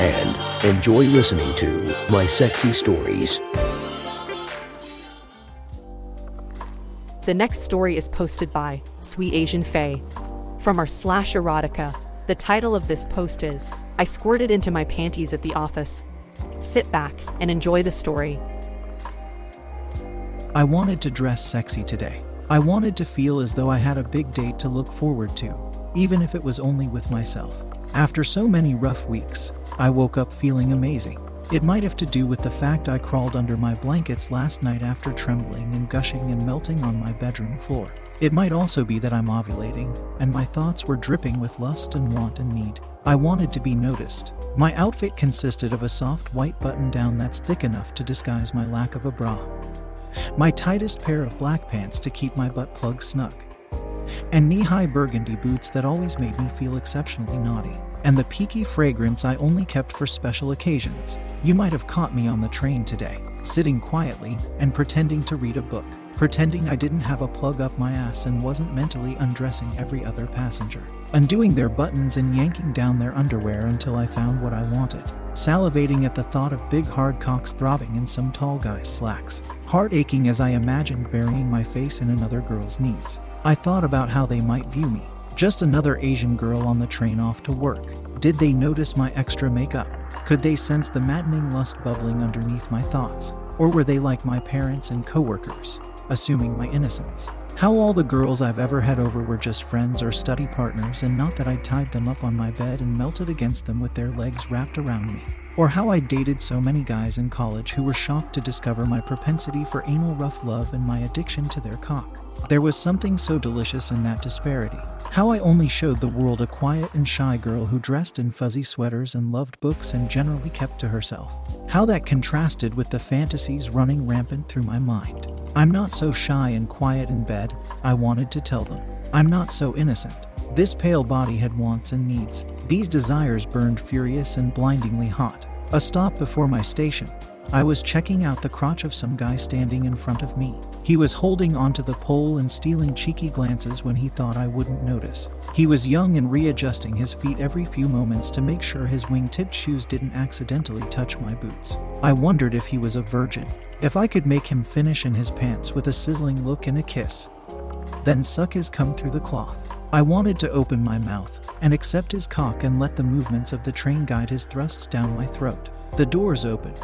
and enjoy listening to My Sexy Stories. The next story is posted by Sweet Asian Faye. From our slash erotica, the title of this post is I squirted into my panties at the office. Sit back and enjoy the story. I wanted to dress sexy today. I wanted to feel as though I had a big date to look forward to, even if it was only with myself. After so many rough weeks, I woke up feeling amazing. It might have to do with the fact I crawled under my blankets last night after trembling and gushing and melting on my bedroom floor. It might also be that I'm ovulating, and my thoughts were dripping with lust and want and need. I wanted to be noticed. My outfit consisted of a soft white button down that's thick enough to disguise my lack of a bra, my tightest pair of black pants to keep my butt plug snug, and knee high burgundy boots that always made me feel exceptionally naughty, and the peaky fragrance I only kept for special occasions. You might have caught me on the train today, sitting quietly and pretending to read a book, pretending I didn't have a plug up my ass and wasn't mentally undressing every other passenger, undoing their buttons and yanking down their underwear until I found what I wanted, salivating at the thought of big hard cocks throbbing in some tall guy's slacks, heart aching as I imagined burying my face in another girl's needs. I thought about how they might view me. Just another Asian girl on the train off to work. Did they notice my extra makeup? Could they sense the maddening lust bubbling underneath my thoughts? Or were they like my parents and coworkers, assuming my innocence? How all the girls I've ever had over were just friends or study partners, and not that I tied them up on my bed and melted against them with their legs wrapped around me. Or how I dated so many guys in college who were shocked to discover my propensity for anal rough love and my addiction to their cock. There was something so delicious in that disparity. How I only showed the world a quiet and shy girl who dressed in fuzzy sweaters and loved books and generally kept to herself. How that contrasted with the fantasies running rampant through my mind. I'm not so shy and quiet in bed, I wanted to tell them. I'm not so innocent. This pale body had wants and needs. These desires burned furious and blindingly hot. A stop before my station. I was checking out the crotch of some guy standing in front of me. He was holding onto the pole and stealing cheeky glances when he thought I wouldn't notice. He was young and readjusting his feet every few moments to make sure his wing tipped shoes didn't accidentally touch my boots. I wondered if he was a virgin, if I could make him finish in his pants with a sizzling look and a kiss, then suck his cum through the cloth. I wanted to open my mouth and accept his cock and let the movements of the train guide his thrusts down my throat. The doors opened.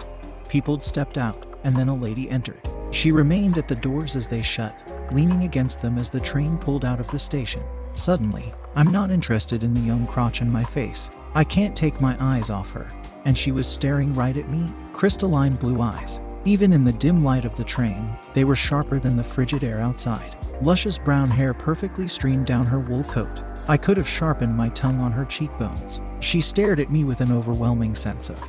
People stepped out, and then a lady entered. She remained at the doors as they shut, leaning against them as the train pulled out of the station. Suddenly, I'm not interested in the young crotch in my face. I can't take my eyes off her, and she was staring right at me, crystalline blue eyes. Even in the dim light of the train, they were sharper than the frigid air outside. Luscious brown hair perfectly streamed down her wool coat. I could have sharpened my tongue on her cheekbones. She stared at me with an overwhelming sense of.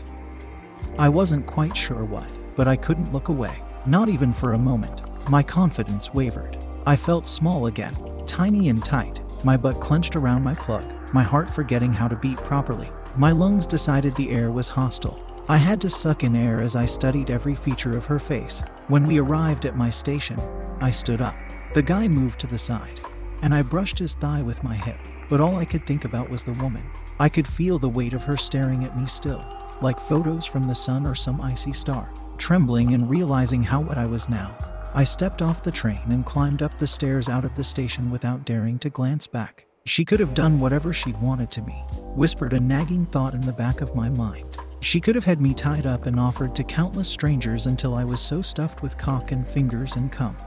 I wasn't quite sure what, but I couldn't look away. Not even for a moment. My confidence wavered. I felt small again, tiny and tight, my butt clenched around my plug, my heart forgetting how to beat properly. My lungs decided the air was hostile. I had to suck in air as I studied every feature of her face. When we arrived at my station, I stood up. The guy moved to the side, and I brushed his thigh with my hip, but all I could think about was the woman. I could feel the weight of her staring at me still, like photos from the sun or some icy star. Trembling and realizing how wet I was now, I stepped off the train and climbed up the stairs out of the station without daring to glance back. She could have done whatever she'd wanted to me, whispered a nagging thought in the back of my mind. She could have had me tied up and offered to countless strangers until I was so stuffed with cock and fingers and cum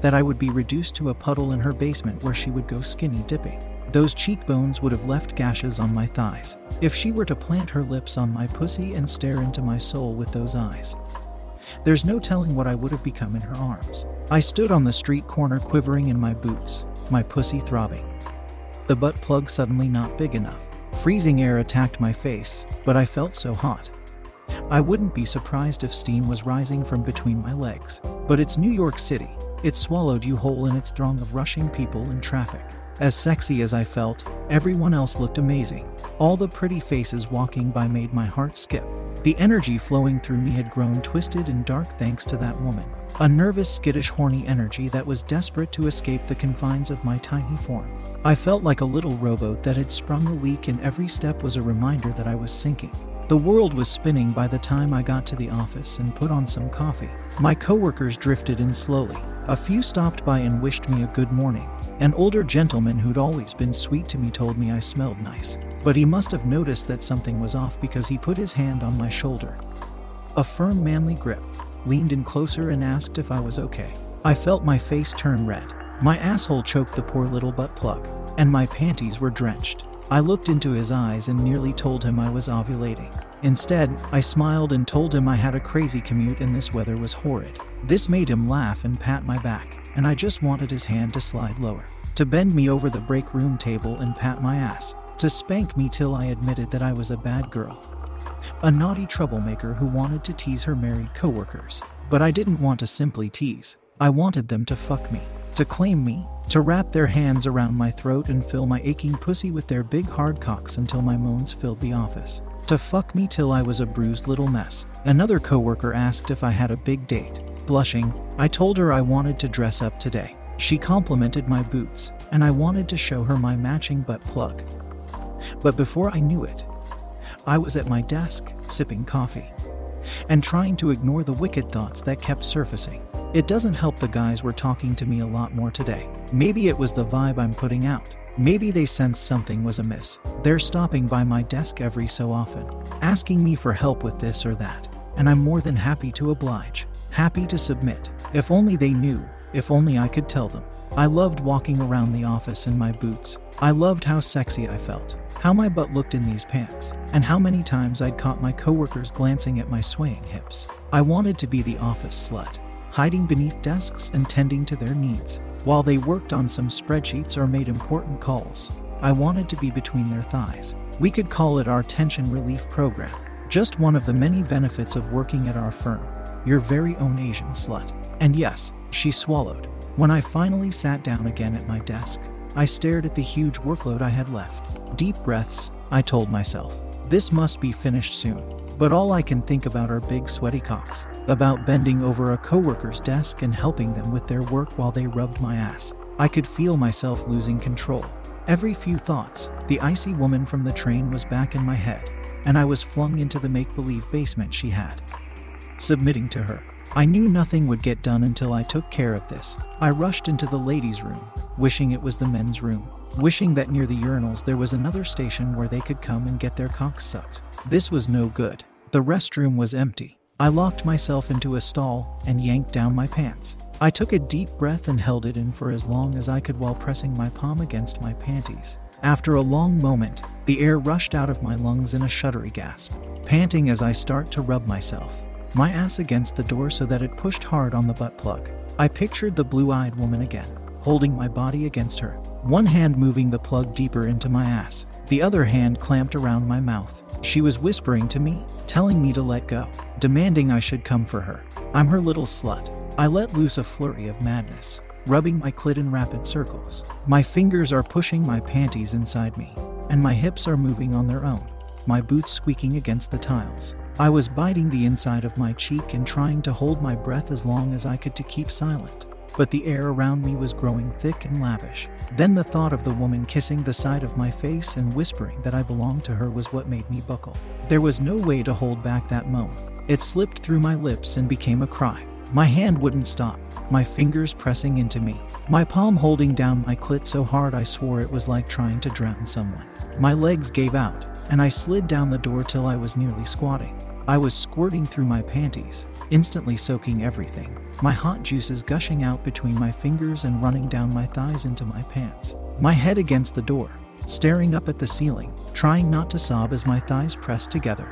that I would be reduced to a puddle in her basement where she would go skinny dipping. Those cheekbones would have left gashes on my thighs if she were to plant her lips on my pussy and stare into my soul with those eyes. There's no telling what I would have become in her arms. I stood on the street corner quivering in my boots, my pussy throbbing. The butt plug suddenly not big enough. Freezing air attacked my face, but I felt so hot. I wouldn't be surprised if steam was rising from between my legs. But it's New York City. It swallowed you whole in its throng of rushing people and traffic. As sexy as I felt, everyone else looked amazing. All the pretty faces walking by made my heart skip. The energy flowing through me had grown twisted and dark thanks to that woman. A nervous, skittish, horny energy that was desperate to escape the confines of my tiny form. I felt like a little rowboat that had sprung a leak, and every step was a reminder that I was sinking. The world was spinning by the time I got to the office and put on some coffee. My coworkers drifted in slowly. A few stopped by and wished me a good morning. An older gentleman who'd always been sweet to me told me I smelled nice, but he must have noticed that something was off because he put his hand on my shoulder. A firm, manly grip, leaned in closer and asked if I was okay. I felt my face turn red. My asshole choked the poor little butt plug, and my panties were drenched. I looked into his eyes and nearly told him I was ovulating. Instead, I smiled and told him I had a crazy commute and this weather was horrid. This made him laugh and pat my back, and I just wanted his hand to slide lower, to bend me over the break room table and pat my ass, to spank me till I admitted that I was a bad girl. A naughty troublemaker who wanted to tease her married coworkers. But I didn't want to simply tease. I wanted them to fuck me, to claim me, to wrap their hands around my throat and fill my aching pussy with their big hard cocks until my moans filled the office. To fuck me till I was a bruised little mess. Another coworker asked if I had a big date. Blushing, I told her I wanted to dress up today. She complimented my boots, and I wanted to show her my matching butt plug. But before I knew it, I was at my desk, sipping coffee, and trying to ignore the wicked thoughts that kept surfacing. It doesn't help the guys were talking to me a lot more today. Maybe it was the vibe I'm putting out. Maybe they sensed something was amiss. They're stopping by my desk every so often, asking me for help with this or that, and I'm more than happy to oblige, happy to submit. If only they knew, if only I could tell them. I loved walking around the office in my boots. I loved how sexy I felt, how my butt looked in these pants, and how many times I'd caught my coworkers glancing at my swaying hips. I wanted to be the office slut, hiding beneath desks and tending to their needs. While they worked on some spreadsheets or made important calls, I wanted to be between their thighs. We could call it our tension relief program. Just one of the many benefits of working at our firm. Your very own Asian slut. And yes, she swallowed. When I finally sat down again at my desk, I stared at the huge workload I had left. Deep breaths, I told myself. This must be finished soon. But all I can think about are big sweaty cocks, about bending over a coworker's desk and helping them with their work while they rubbed my ass. I could feel myself losing control. Every few thoughts, the icy woman from the train was back in my head, and I was flung into the make believe basement she had. Submitting to her, I knew nothing would get done until I took care of this. I rushed into the ladies' room, wishing it was the men's room, wishing that near the urinals there was another station where they could come and get their cocks sucked. This was no good. The restroom was empty. I locked myself into a stall and yanked down my pants. I took a deep breath and held it in for as long as I could while pressing my palm against my panties. After a long moment, the air rushed out of my lungs in a shuddery gasp, panting as I start to rub myself, my ass against the door so that it pushed hard on the butt plug. I pictured the blue eyed woman again, holding my body against her, one hand moving the plug deeper into my ass, the other hand clamped around my mouth. She was whispering to me, telling me to let go, demanding I should come for her. I'm her little slut. I let loose a flurry of madness, rubbing my clit in rapid circles. My fingers are pushing my panties inside me, and my hips are moving on their own, my boots squeaking against the tiles. I was biting the inside of my cheek and trying to hold my breath as long as I could to keep silent but the air around me was growing thick and lavish. Then the thought of the woman kissing the side of my face and whispering that I belonged to her was what made me buckle. There was no way to hold back that moan. It slipped through my lips and became a cry. My hand wouldn't stop, my fingers pressing into me, my palm holding down my clit so hard I swore it was like trying to drown someone. My legs gave out, and I slid down the door till I was nearly squatting. I was squirting through my panties, instantly soaking everything my hot juices gushing out between my fingers and running down my thighs into my pants. My head against the door, staring up at the ceiling, trying not to sob as my thighs pressed together.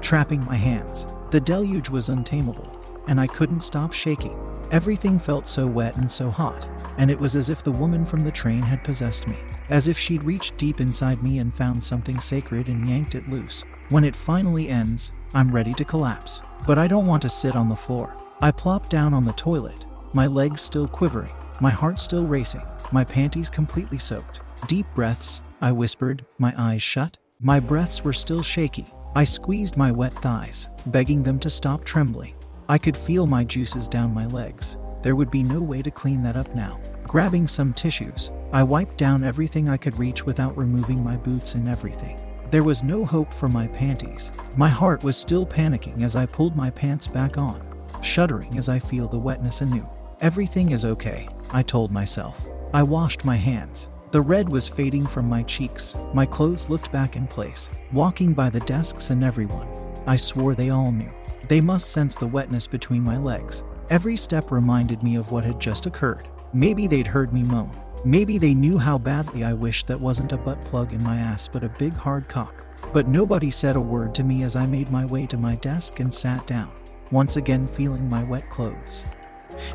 Trapping my hands. The deluge was untamable, and I couldn't stop shaking. Everything felt so wet and so hot, and it was as if the woman from the train had possessed me, as if she'd reached deep inside me and found something sacred and yanked it loose. When it finally ends, I'm ready to collapse. But I don't want to sit on the floor. I plop down on the toilet, my legs still quivering, my heart still racing, my panties completely soaked. Deep breaths, I whispered, my eyes shut. My breaths were still shaky. I squeezed my wet thighs, begging them to stop trembling. I could feel my juices down my legs. There would be no way to clean that up now. Grabbing some tissues, I wiped down everything I could reach without removing my boots and everything. There was no hope for my panties. My heart was still panicking as I pulled my pants back on, shuddering as I feel the wetness anew. Everything is okay, I told myself. I washed my hands. The red was fading from my cheeks. My clothes looked back in place, walking by the desks and everyone. I swore they all knew. They must sense the wetness between my legs. Every step reminded me of what had just occurred. Maybe they'd heard me moan. Maybe they knew how badly I wished that wasn't a butt plug in my ass but a big hard cock. But nobody said a word to me as I made my way to my desk and sat down, once again feeling my wet clothes.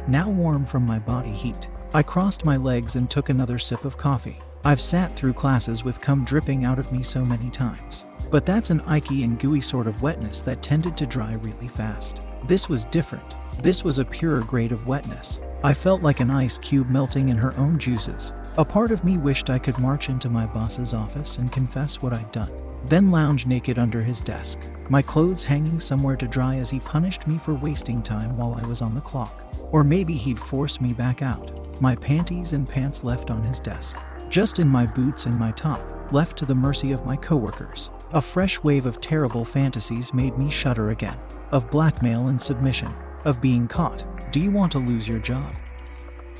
Now warm from my body heat, I crossed my legs and took another sip of coffee. I've sat through classes with cum dripping out of me so many times. But that's an icky and gooey sort of wetness that tended to dry really fast. This was different. This was a purer grade of wetness. I felt like an ice cube melting in her own juices. A part of me wished I could march into my boss's office and confess what I'd done, then lounge naked under his desk, my clothes hanging somewhere to dry as he punished me for wasting time while I was on the clock. Or maybe he'd force me back out, my panties and pants left on his desk, just in my boots and my top, left to the mercy of my coworkers. A fresh wave of terrible fantasies made me shudder again of blackmail and submission, of being caught. Do you want to lose your job?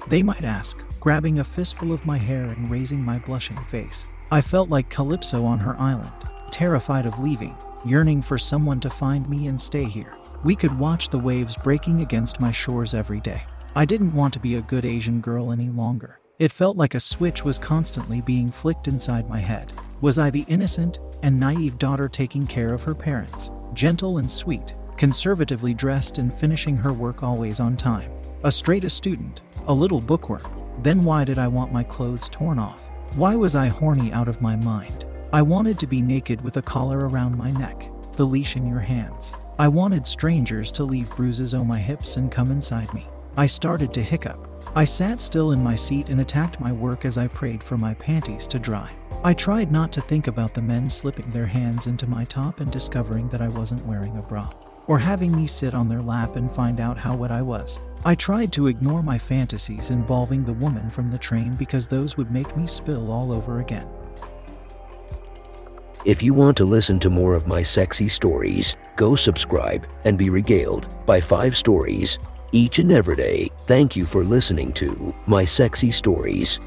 They might ask, grabbing a fistful of my hair and raising my blushing face. I felt like Calypso on her island, terrified of leaving, yearning for someone to find me and stay here. We could watch the waves breaking against my shores every day. I didn't want to be a good Asian girl any longer. It felt like a switch was constantly being flicked inside my head. Was I the innocent and naive daughter taking care of her parents, gentle and sweet, conservatively dressed and finishing her work always on time. A straight A student, a little bookworm. Then why did I want my clothes torn off? Why was I horny out of my mind? I wanted to be naked with a collar around my neck, the leash in your hands. I wanted strangers to leave bruises on my hips and come inside me. I started to hiccup. I sat still in my seat and attacked my work as I prayed for my panties to dry. I tried not to think about the men slipping their hands into my top and discovering that I wasn't wearing a bra or having me sit on their lap and find out how wet I was. I tried to ignore my fantasies involving the woman from the train because those would make me spill all over again. If you want to listen to more of my sexy stories, go subscribe and be regaled by five stories each and every day. Thank you for listening to My Sexy Stories.